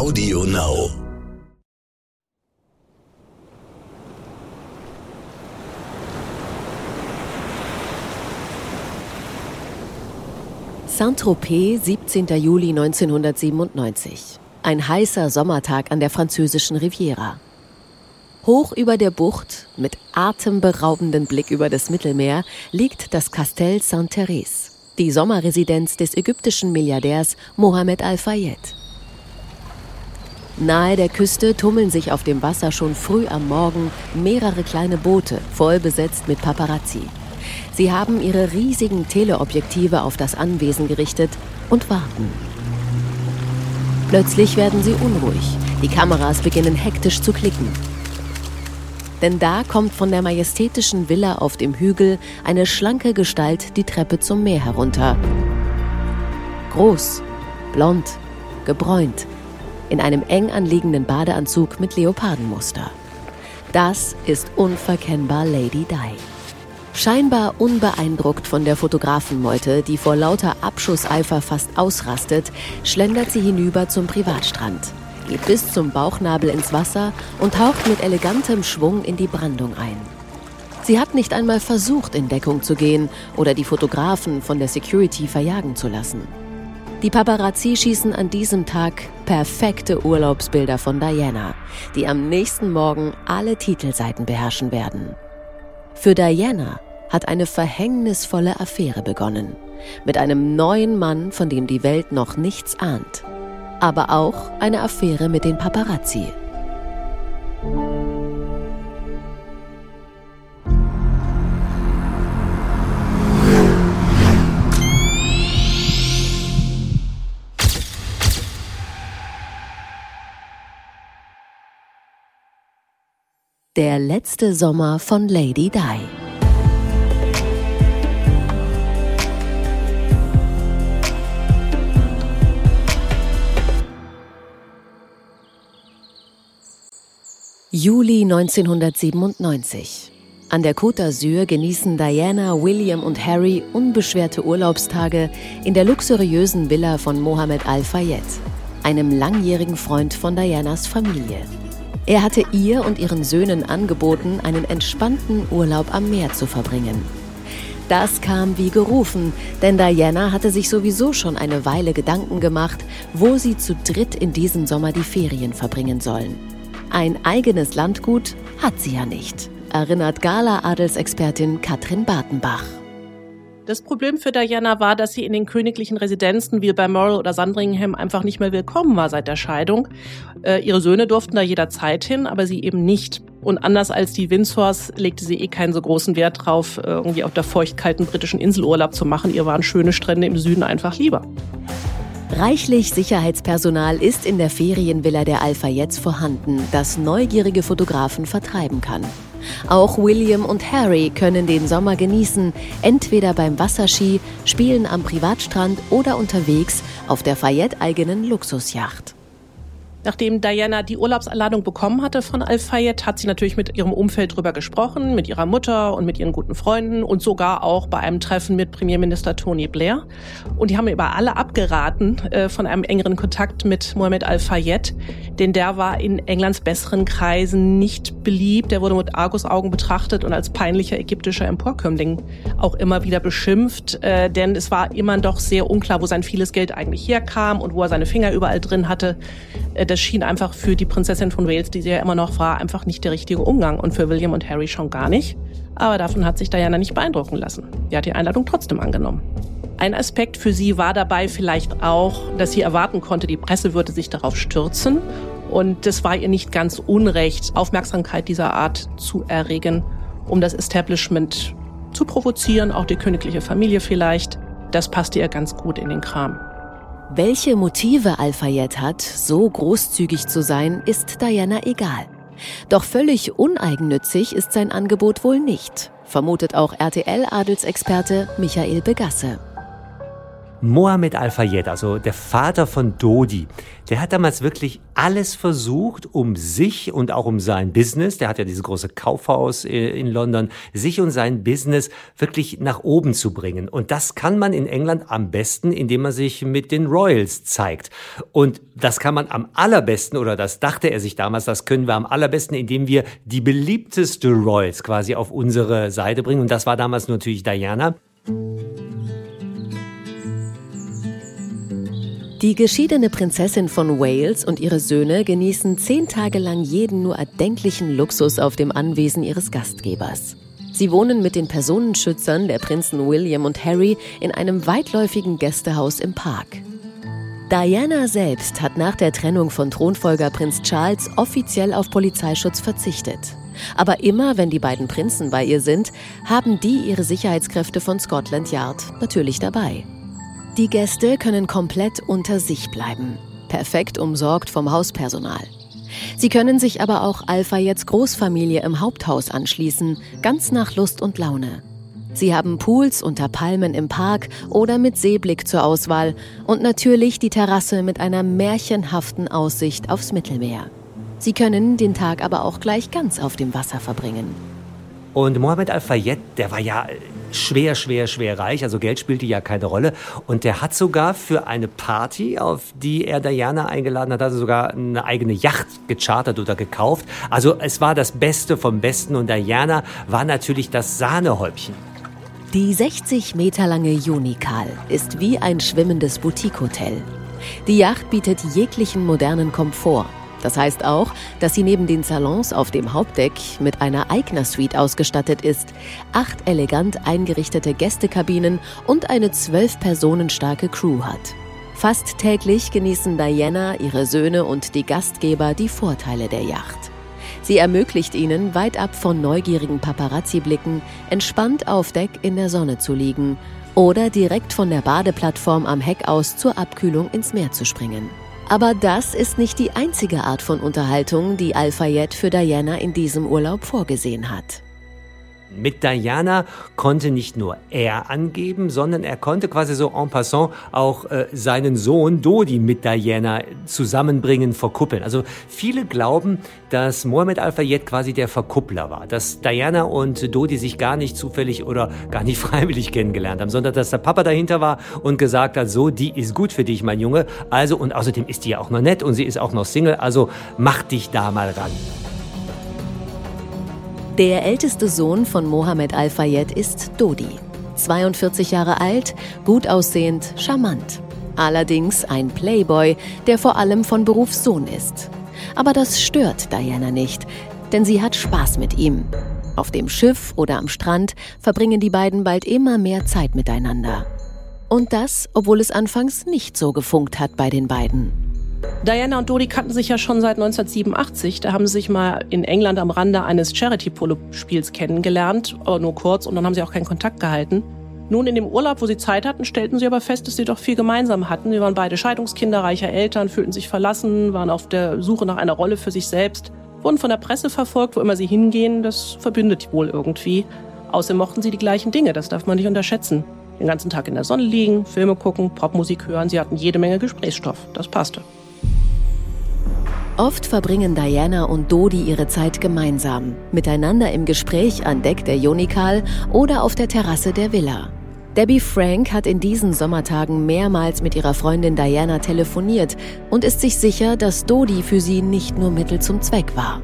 Audio Now. Saint-Tropez, 17. Juli 1997. Ein heißer Sommertag an der französischen Riviera. Hoch über der Bucht, mit atemberaubendem Blick über das Mittelmeer, liegt das Castel Saint-Thérèse, die Sommerresidenz des ägyptischen Milliardärs Mohamed Al-Fayed. Nahe der Küste tummeln sich auf dem Wasser schon früh am Morgen mehrere kleine Boote, voll besetzt mit Paparazzi. Sie haben ihre riesigen Teleobjektive auf das Anwesen gerichtet und warten. Plötzlich werden sie unruhig. Die Kameras beginnen hektisch zu klicken. Denn da kommt von der majestätischen Villa auf dem Hügel eine schlanke Gestalt die Treppe zum Meer herunter. Groß, blond, gebräunt, in einem eng anliegenden Badeanzug mit Leopardenmuster. Das ist unverkennbar Lady Di. Scheinbar unbeeindruckt von der Fotografenmeute, die vor lauter Abschusseifer fast ausrastet, schlendert sie hinüber zum Privatstrand, geht bis zum Bauchnabel ins Wasser und taucht mit elegantem Schwung in die Brandung ein. Sie hat nicht einmal versucht, in Deckung zu gehen oder die Fotografen von der Security verjagen zu lassen. Die Paparazzi schießen an diesem Tag perfekte Urlaubsbilder von Diana, die am nächsten Morgen alle Titelseiten beherrschen werden. Für Diana hat eine verhängnisvolle Affäre begonnen. Mit einem neuen Mann, von dem die Welt noch nichts ahnt. Aber auch eine Affäre mit den Paparazzi. Der letzte Sommer von Lady Di. Juli 1997. An der Côte d'Azur genießen Diana, William und Harry unbeschwerte Urlaubstage in der luxuriösen Villa von Mohammed Al-Fayed, einem langjährigen Freund von Dianas Familie. Er hatte ihr und ihren Söhnen angeboten, einen entspannten Urlaub am Meer zu verbringen. Das kam wie gerufen, denn Diana hatte sich sowieso schon eine Weile Gedanken gemacht, wo sie zu dritt in diesem Sommer die Ferien verbringen sollen. Ein eigenes Landgut hat sie ja nicht, erinnert Gala-Adelsexpertin Katrin Bartenbach. Das Problem für Diana war, dass sie in den königlichen Residenzen wie Balmoral oder Sandringham einfach nicht mehr willkommen war seit der Scheidung. Äh, ihre Söhne durften da jederzeit hin, aber sie eben nicht. Und anders als die Windsors legte sie eh keinen so großen Wert drauf, äh, irgendwie auf der feuchtkalten britischen Insel Urlaub zu machen. Ihr waren schöne Strände im Süden einfach lieber. Reichlich Sicherheitspersonal ist in der Ferienvilla der Alpha jetzt vorhanden, das neugierige Fotografen vertreiben kann. Auch William und Harry können den Sommer genießen, entweder beim Wasserski, spielen am Privatstrand oder unterwegs auf der Fayette-eigenen Luxusjacht. Nachdem Diana die Urlaubsanladung bekommen hatte von Al-Fayed, hat sie natürlich mit ihrem Umfeld drüber gesprochen, mit ihrer Mutter und mit ihren guten Freunden und sogar auch bei einem Treffen mit Premierminister Tony Blair. Und die haben über alle abgeraten äh, von einem engeren Kontakt mit Mohammed Al-Fayed, denn der war in Englands besseren Kreisen nicht beliebt. Der wurde mit Argusaugen betrachtet und als peinlicher ägyptischer Emporkömmling auch immer wieder beschimpft, äh, denn es war immer doch sehr unklar, wo sein vieles Geld eigentlich herkam und wo er seine Finger überall drin hatte. Äh, das schien einfach für die Prinzessin von Wales, die sie ja immer noch war, einfach nicht der richtige Umgang und für William und Harry schon gar nicht. Aber davon hat sich Diana nicht beeindrucken lassen. Sie hat die Einladung trotzdem angenommen. Ein Aspekt für sie war dabei vielleicht auch, dass sie erwarten konnte, die Presse würde sich darauf stürzen. Und es war ihr nicht ganz unrecht, Aufmerksamkeit dieser Art zu erregen, um das Establishment zu provozieren, auch die königliche Familie vielleicht. Das passte ihr ganz gut in den Kram. Welche Motive Al-Fayed hat, so großzügig zu sein, ist Diana egal. Doch völlig uneigennützig ist sein Angebot wohl nicht, vermutet auch RTL-Adelsexperte Michael Begasse. Mohammed Al-Fayed, also der Vater von Dodi, der hat damals wirklich alles versucht, um sich und auch um sein Business, der hat ja dieses große Kaufhaus äh, in London, sich und sein Business wirklich nach oben zu bringen. Und das kann man in England am besten, indem man sich mit den Royals zeigt. Und das kann man am allerbesten, oder das dachte er sich damals, das können wir am allerbesten, indem wir die beliebteste Royals quasi auf unsere Seite bringen. Und das war damals natürlich Diana. Die geschiedene Prinzessin von Wales und ihre Söhne genießen zehn Tage lang jeden nur erdenklichen Luxus auf dem Anwesen ihres Gastgebers. Sie wohnen mit den Personenschützern der Prinzen William und Harry in einem weitläufigen Gästehaus im Park. Diana selbst hat nach der Trennung von Thronfolger Prinz Charles offiziell auf Polizeischutz verzichtet. Aber immer, wenn die beiden Prinzen bei ihr sind, haben die ihre Sicherheitskräfte von Scotland Yard natürlich dabei. Die Gäste können komplett unter sich bleiben, perfekt umsorgt vom Hauspersonal. Sie können sich aber auch jetzt Großfamilie im Haupthaus anschließen, ganz nach Lust und Laune. Sie haben Pools unter Palmen im Park oder mit Seeblick zur Auswahl und natürlich die Terrasse mit einer märchenhaften Aussicht aufs Mittelmeer. Sie können den Tag aber auch gleich ganz auf dem Wasser verbringen. Und Mohammed Al-Fayed, der war ja schwer, schwer, schwer reich, also Geld spielte ja keine Rolle. Und der hat sogar für eine Party, auf die er Diana eingeladen hat, also sogar eine eigene Yacht gechartert oder gekauft. Also es war das Beste vom Besten und Diana war natürlich das Sahnehäubchen. Die 60 Meter lange Unikal ist wie ein schwimmendes Boutique-Hotel. Die Yacht bietet jeglichen modernen Komfort das heißt auch, dass sie neben den Salons auf dem Hauptdeck mit einer Eigner-Suite ausgestattet ist, acht elegant eingerichtete Gästekabinen und eine zwölf Personen starke Crew hat. Fast täglich genießen Diana, ihre Söhne und die Gastgeber die Vorteile der Yacht. Sie ermöglicht ihnen, weit ab von neugierigen Paparazzi-Blicken, entspannt auf Deck in der Sonne zu liegen oder direkt von der Badeplattform am Heck aus zur Abkühlung ins Meer zu springen. Aber das ist nicht die einzige Art von Unterhaltung, die Al-Fayed für Diana in diesem Urlaub vorgesehen hat. Mit Diana konnte nicht nur er angeben, sondern er konnte quasi so en passant auch äh, seinen Sohn Dodi mit Diana zusammenbringen, verkuppeln. Also viele glauben, dass Mohammed Al-Fayed quasi der Verkuppler war, dass Diana und Dodi sich gar nicht zufällig oder gar nicht freiwillig kennengelernt haben, sondern dass der Papa dahinter war und gesagt hat, so, die ist gut für dich, mein Junge. Also, und außerdem ist die ja auch noch nett und sie ist auch noch Single, also mach dich da mal ran. Der älteste Sohn von Mohammed Al-Fayed ist Dodi. 42 Jahre alt, gut aussehend, charmant. Allerdings ein Playboy, der vor allem von Beruf Sohn ist. Aber das stört Diana nicht, denn sie hat Spaß mit ihm. Auf dem Schiff oder am Strand verbringen die beiden bald immer mehr Zeit miteinander. Und das, obwohl es anfangs nicht so gefunkt hat bei den beiden. Diana und Dodi kannten sich ja schon seit 1987. Da haben sie sich mal in England am Rande eines Charity-Polo-Spiels kennengelernt, aber nur kurz und dann haben sie auch keinen Kontakt gehalten. Nun in dem Urlaub, wo sie Zeit hatten, stellten sie aber fest, dass sie doch viel gemeinsam hatten. Sie waren beide Scheidungskinder reicher Eltern, fühlten sich verlassen, waren auf der Suche nach einer Rolle für sich selbst, wurden von der Presse verfolgt, wo immer sie hingehen. Das verbündet wohl irgendwie. Außerdem mochten sie die gleichen Dinge, das darf man nicht unterschätzen. Den ganzen Tag in der Sonne liegen, Filme gucken, Popmusik hören, sie hatten jede Menge Gesprächsstoff. Das passte. Oft verbringen Diana und Dodi ihre Zeit gemeinsam, miteinander im Gespräch an Deck der Jonikal oder auf der Terrasse der Villa. Debbie Frank hat in diesen Sommertagen mehrmals mit ihrer Freundin Diana telefoniert und ist sich sicher, dass Dodi für sie nicht nur Mittel zum Zweck war.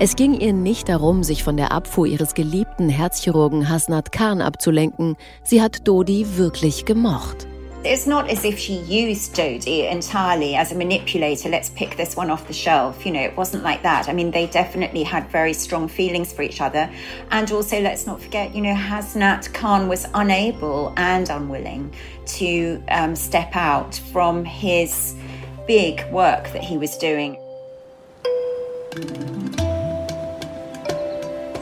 Es ging ihr nicht darum, sich von der Abfuhr ihres geliebten Herzchirurgen Hasnat Khan abzulenken. Sie hat Dodi wirklich gemocht. It's not as if she used Dodie entirely as a manipulator. Let's pick this one off the shelf. You know, it wasn't like that. I mean, they definitely had very strong feelings for each other. And also, let's not forget, you know, Hasnat Khan was unable and unwilling to um, step out from his big work that he was doing.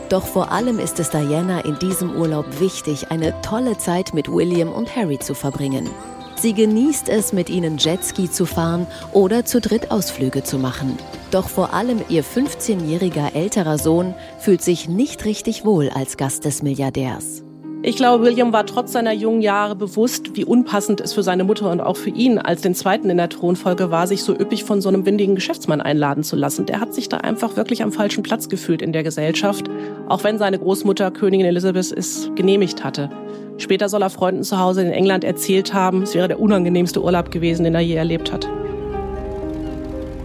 Doch vor allem ist es Diana in diesem Urlaub wichtig, eine tolle Zeit mit William und Harry zu verbringen. Sie genießt es, mit ihnen Jetski zu fahren oder zu dritt Ausflüge zu machen. Doch vor allem ihr 15-jähriger älterer Sohn fühlt sich nicht richtig wohl als Gast des Milliardärs. Ich glaube, William war trotz seiner jungen Jahre bewusst, wie unpassend es für seine Mutter und auch für ihn als den Zweiten in der Thronfolge war, sich so üppig von so einem windigen Geschäftsmann einladen zu lassen. Der hat sich da einfach wirklich am falschen Platz gefühlt in der Gesellschaft, auch wenn seine Großmutter Königin Elizabeth es genehmigt hatte. Später soll er Freunden zu Hause in England erzählt haben, es wäre der unangenehmste Urlaub gewesen, den er je erlebt hat.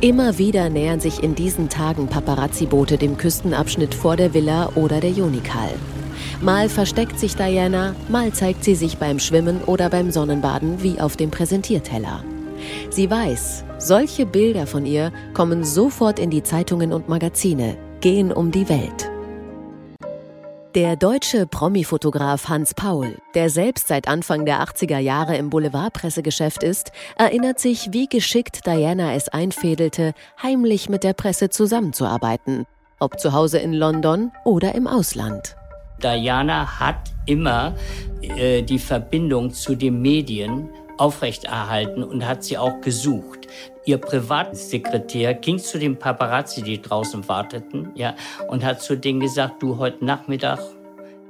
Immer wieder nähern sich in diesen Tagen Paparazzi-Boote dem Küstenabschnitt vor der Villa oder der Junikal. Mal versteckt sich Diana, mal zeigt sie sich beim Schwimmen oder beim Sonnenbaden wie auf dem Präsentierteller. Sie weiß, solche Bilder von ihr kommen sofort in die Zeitungen und Magazine, gehen um die Welt. Der deutsche Promi-Fotograf Hans Paul, der selbst seit Anfang der 80er Jahre im Boulevardpressegeschäft ist, erinnert sich, wie geschickt Diana es einfädelte, heimlich mit der Presse zusammenzuarbeiten, ob zu Hause in London oder im Ausland. Diana hat immer äh, die Verbindung zu den Medien aufrechterhalten und hat sie auch gesucht. Ihr Privatsekretär ging zu den Paparazzi, die draußen warteten, ja, und hat zu denen gesagt, du, heute Nachmittag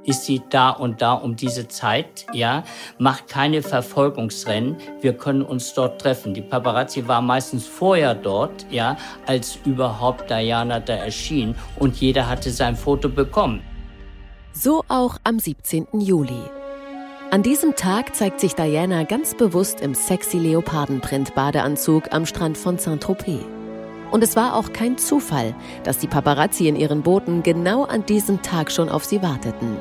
ist sie da und da um diese Zeit, ja, macht keine Verfolgungsrennen, wir können uns dort treffen. Die Paparazzi war meistens vorher dort, ja, als überhaupt Diana da erschien und jeder hatte sein Foto bekommen. So auch am 17. Juli. An diesem Tag zeigt sich Diana ganz bewusst im sexy Leopardenprint-Badeanzug am Strand von Saint-Tropez. Und es war auch kein Zufall, dass die Paparazzi in ihren Booten genau an diesem Tag schon auf sie warteten.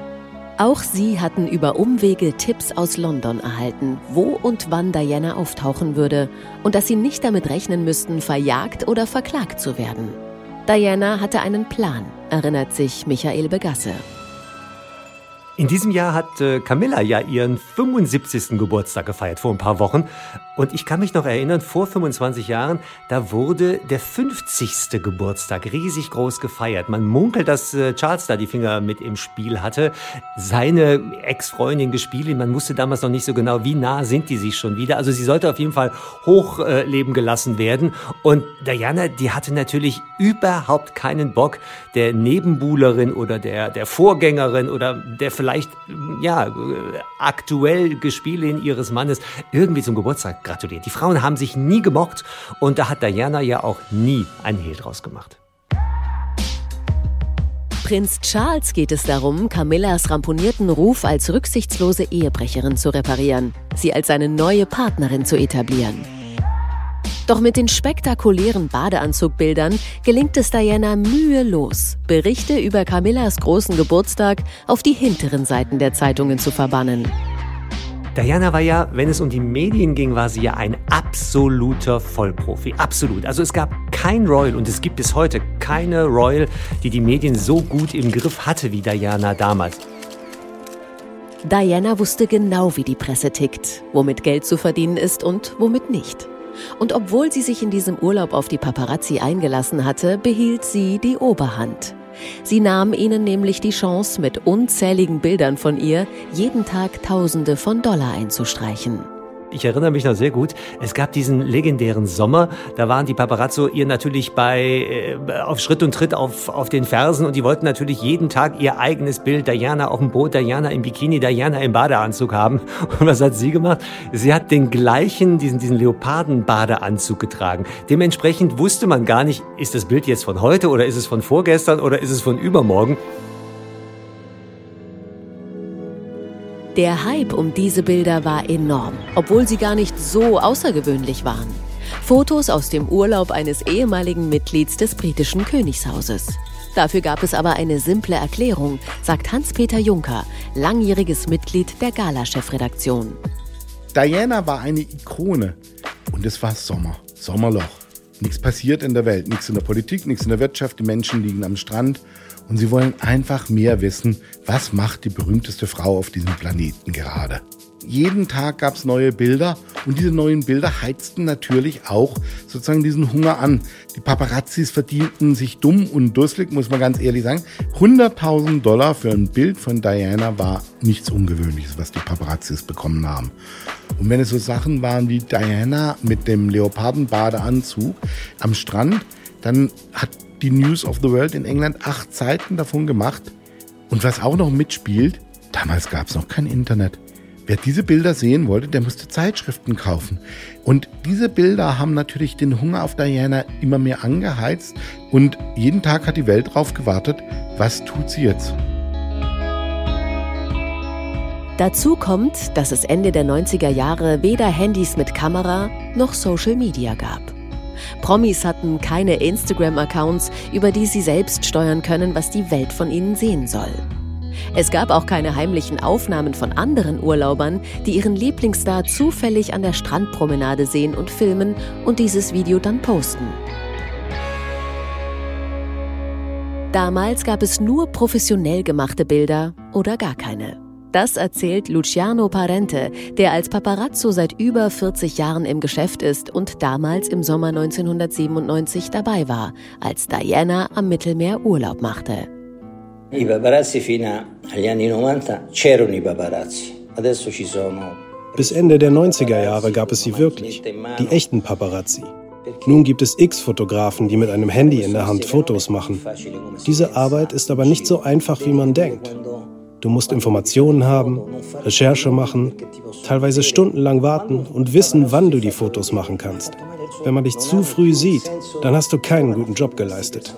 Auch sie hatten über Umwege Tipps aus London erhalten, wo und wann Diana auftauchen würde und dass sie nicht damit rechnen müssten, verjagt oder verklagt zu werden. Diana hatte einen Plan, erinnert sich Michael Begasse. In diesem Jahr hat äh, Camilla ja ihren 75. Geburtstag gefeiert, vor ein paar Wochen. Und ich kann mich noch erinnern, vor 25 Jahren, da wurde der 50. Geburtstag riesig groß gefeiert. Man munkelt, dass äh, Charles da die Finger mit im Spiel hatte. Seine Ex-Freundin gespielt. Man wusste damals noch nicht so genau, wie nah sind die sich schon wieder. Also sie sollte auf jeden Fall hochleben äh, gelassen werden. Und Diana, die hatte natürlich überhaupt keinen Bock, der Nebenbuhlerin oder der, der Vorgängerin oder der vielleicht vielleicht ja aktuell Gespielin ihres Mannes irgendwie zum Geburtstag gratuliert. Die Frauen haben sich nie gemocht und da hat Diana ja auch nie ein Hehl draus gemacht. Prinz Charles geht es darum, Camillas ramponierten Ruf als rücksichtslose Ehebrecherin zu reparieren, sie als seine neue Partnerin zu etablieren. Doch mit den spektakulären Badeanzugbildern gelingt es Diana mühelos, Berichte über Camillas großen Geburtstag auf die hinteren Seiten der Zeitungen zu verbannen. Diana war ja, wenn es um die Medien ging, war sie ja ein absoluter Vollprofi. Absolut. Also es gab kein Royal und es gibt bis heute keine Royal, die die Medien so gut im Griff hatte wie Diana damals. Diana wusste genau, wie die Presse tickt, womit Geld zu verdienen ist und womit nicht. Und obwohl sie sich in diesem Urlaub auf die Paparazzi eingelassen hatte, behielt sie die Oberhand. Sie nahm ihnen nämlich die Chance, mit unzähligen Bildern von ihr jeden Tag Tausende von Dollar einzustreichen. Ich erinnere mich noch sehr gut. Es gab diesen legendären Sommer. Da waren die Paparazzo ihr natürlich bei äh, auf Schritt und Tritt auf, auf den Fersen und die wollten natürlich jeden Tag ihr eigenes Bild. Diana auf dem Boot, Diana im Bikini, Diana im Badeanzug haben. Und was hat sie gemacht? Sie hat den gleichen, diesen, diesen Leoparden-Badeanzug getragen. Dementsprechend wusste man gar nicht, ist das Bild jetzt von heute oder ist es von vorgestern oder ist es von übermorgen. Der Hype um diese Bilder war enorm, obwohl sie gar nicht so außergewöhnlich waren. Fotos aus dem Urlaub eines ehemaligen Mitglieds des britischen Königshauses. Dafür gab es aber eine simple Erklärung, sagt Hans-Peter Juncker, langjähriges Mitglied der Gala-Chefredaktion. Diana war eine Ikone und es war Sommer, Sommerloch. Nichts passiert in der Welt, nichts in der Politik, nichts in der Wirtschaft, die Menschen liegen am Strand und sie wollen einfach mehr wissen, was macht die berühmteste Frau auf diesem Planeten gerade. Jeden Tag gab es neue Bilder und diese neuen Bilder heizten natürlich auch sozusagen diesen Hunger an. Die Paparazzis verdienten sich dumm und dusselig, muss man ganz ehrlich sagen. 100.000 Dollar für ein Bild von Diana war nichts Ungewöhnliches, was die Paparazzis bekommen haben. Und wenn es so Sachen waren wie Diana mit dem Leopardenbadeanzug am Strand, dann hat die News of the World in England acht Seiten davon gemacht. Und was auch noch mitspielt, Damals gab es noch kein Internet. Wer diese Bilder sehen wollte, der musste Zeitschriften kaufen. Und diese Bilder haben natürlich den Hunger auf Diana immer mehr angeheizt und jeden Tag hat die Welt darauf gewartet, was tut sie jetzt? Dazu kommt, dass es Ende der 90er Jahre weder Handys mit Kamera noch Social Media gab. Promis hatten keine Instagram-Accounts, über die sie selbst steuern können, was die Welt von ihnen sehen soll. Es gab auch keine heimlichen Aufnahmen von anderen Urlaubern, die ihren Lieblingsstar zufällig an der Strandpromenade sehen und filmen und dieses Video dann posten. Damals gab es nur professionell gemachte Bilder oder gar keine. Das erzählt Luciano Parente, der als Paparazzo seit über 40 Jahren im Geschäft ist und damals im Sommer 1997 dabei war, als Diana am Mittelmeer Urlaub machte. I paparazzi fino agli anni 90 c'erano i paparazzi, adesso ci sono. Bis Ende der 90er Jahre gab es sie wirklich, die echten Paparazzi. Nun gibt es X-Fotografen, die mit einem Handy in der Hand Fotos machen. Diese Arbeit ist aber nicht so einfach, wie man denkt. Du musst Informationen haben, Recherche machen, teilweise stundenlang warten und wissen, wann du die Fotos machen kannst. Wenn man dich zu früh sieht, dann hast du keinen guten Job geleistet.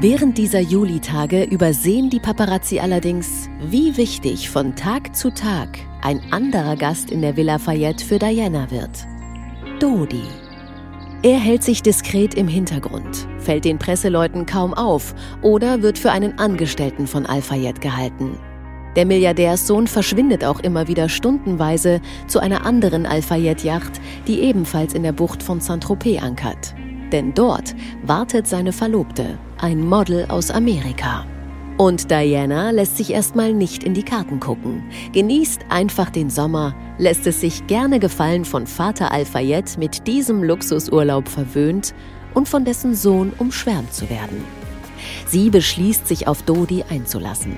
Während dieser Julitage übersehen die Paparazzi allerdings, wie wichtig von Tag zu Tag ein anderer Gast in der Villa Fayette für Diana wird. Dodi. Er hält sich diskret im Hintergrund, fällt den Presseleuten kaum auf oder wird für einen Angestellten von Al-Fayed gehalten. Der Milliardärssohn verschwindet auch immer wieder stundenweise zu einer anderen Al-Fayed-Yacht, die ebenfalls in der Bucht von Saint-Tropez ankert. Denn dort wartet seine Verlobte, ein Model aus Amerika. Und Diana lässt sich erstmal nicht in die Karten gucken, genießt einfach den Sommer, lässt es sich gerne gefallen, von Vater Al-Fayed mit diesem Luxusurlaub verwöhnt und von dessen Sohn umschwärmt zu werden. Sie beschließt, sich auf Dodi einzulassen.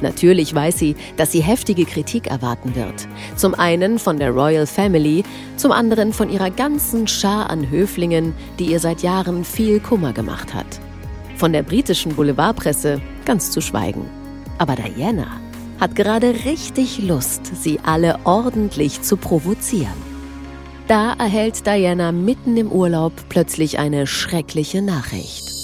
Natürlich weiß sie, dass sie heftige Kritik erwarten wird. Zum einen von der Royal Family, zum anderen von ihrer ganzen Schar an Höflingen, die ihr seit Jahren viel Kummer gemacht hat. Von der britischen Boulevardpresse ganz zu schweigen. Aber Diana hat gerade richtig Lust, sie alle ordentlich zu provozieren. Da erhält Diana mitten im Urlaub plötzlich eine schreckliche Nachricht.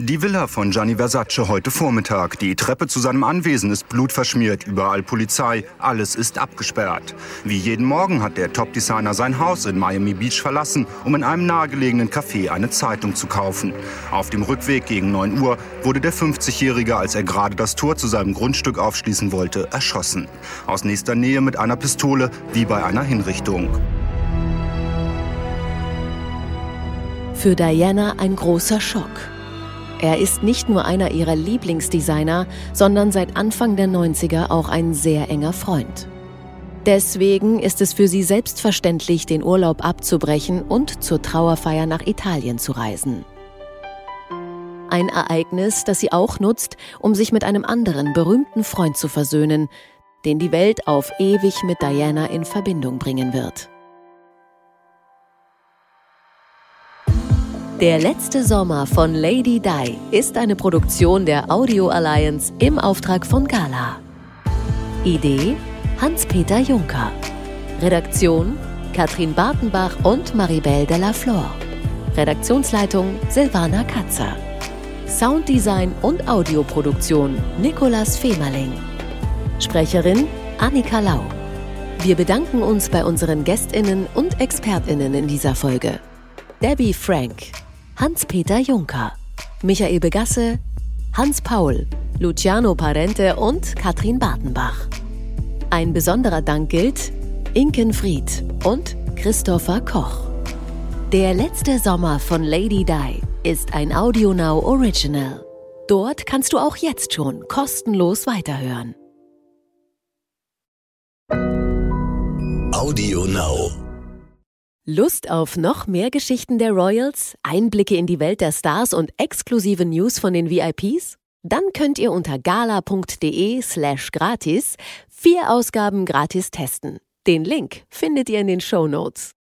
Die Villa von Gianni Versace heute Vormittag. Die Treppe zu seinem Anwesen ist blutverschmiert, überall Polizei, alles ist abgesperrt. Wie jeden Morgen hat der Top-Designer sein Haus in Miami Beach verlassen, um in einem nahegelegenen Café eine Zeitung zu kaufen. Auf dem Rückweg gegen 9 Uhr wurde der 50-Jährige, als er gerade das Tor zu seinem Grundstück aufschließen wollte, erschossen. Aus nächster Nähe mit einer Pistole, wie bei einer Hinrichtung. Für Diana ein großer Schock. Er ist nicht nur einer ihrer Lieblingsdesigner, sondern seit Anfang der 90er auch ein sehr enger Freund. Deswegen ist es für sie selbstverständlich, den Urlaub abzubrechen und zur Trauerfeier nach Italien zu reisen. Ein Ereignis, das sie auch nutzt, um sich mit einem anderen berühmten Freund zu versöhnen, den die Welt auf ewig mit Diana in Verbindung bringen wird. Der letzte Sommer von Lady Di ist eine Produktion der Audio Alliance im Auftrag von Gala. Idee Hans-Peter Juncker. Redaktion Katrin Bartenbach und Maribel de la Flor. Redaktionsleitung Silvana Katzer. Sounddesign und Audioproduktion Nicolas Femerling. Sprecherin Annika Lau. Wir bedanken uns bei unseren Gästinnen und Expertinnen in dieser Folge. Debbie Frank, Hans-Peter Juncker, Michael Begasse, Hans Paul, Luciano Parente und Katrin Bartenbach. Ein besonderer Dank gilt Inken Fried und Christopher Koch. Der letzte Sommer von Lady Di ist ein AudioNow Original. Dort kannst du auch jetzt schon kostenlos weiterhören. AudioNow Lust auf noch mehr Geschichten der Royals, Einblicke in die Welt der Stars und exklusive News von den VIPs? Dann könnt ihr unter gala.de slash gratis vier Ausgaben gratis testen. Den Link findet ihr in den Show Notes.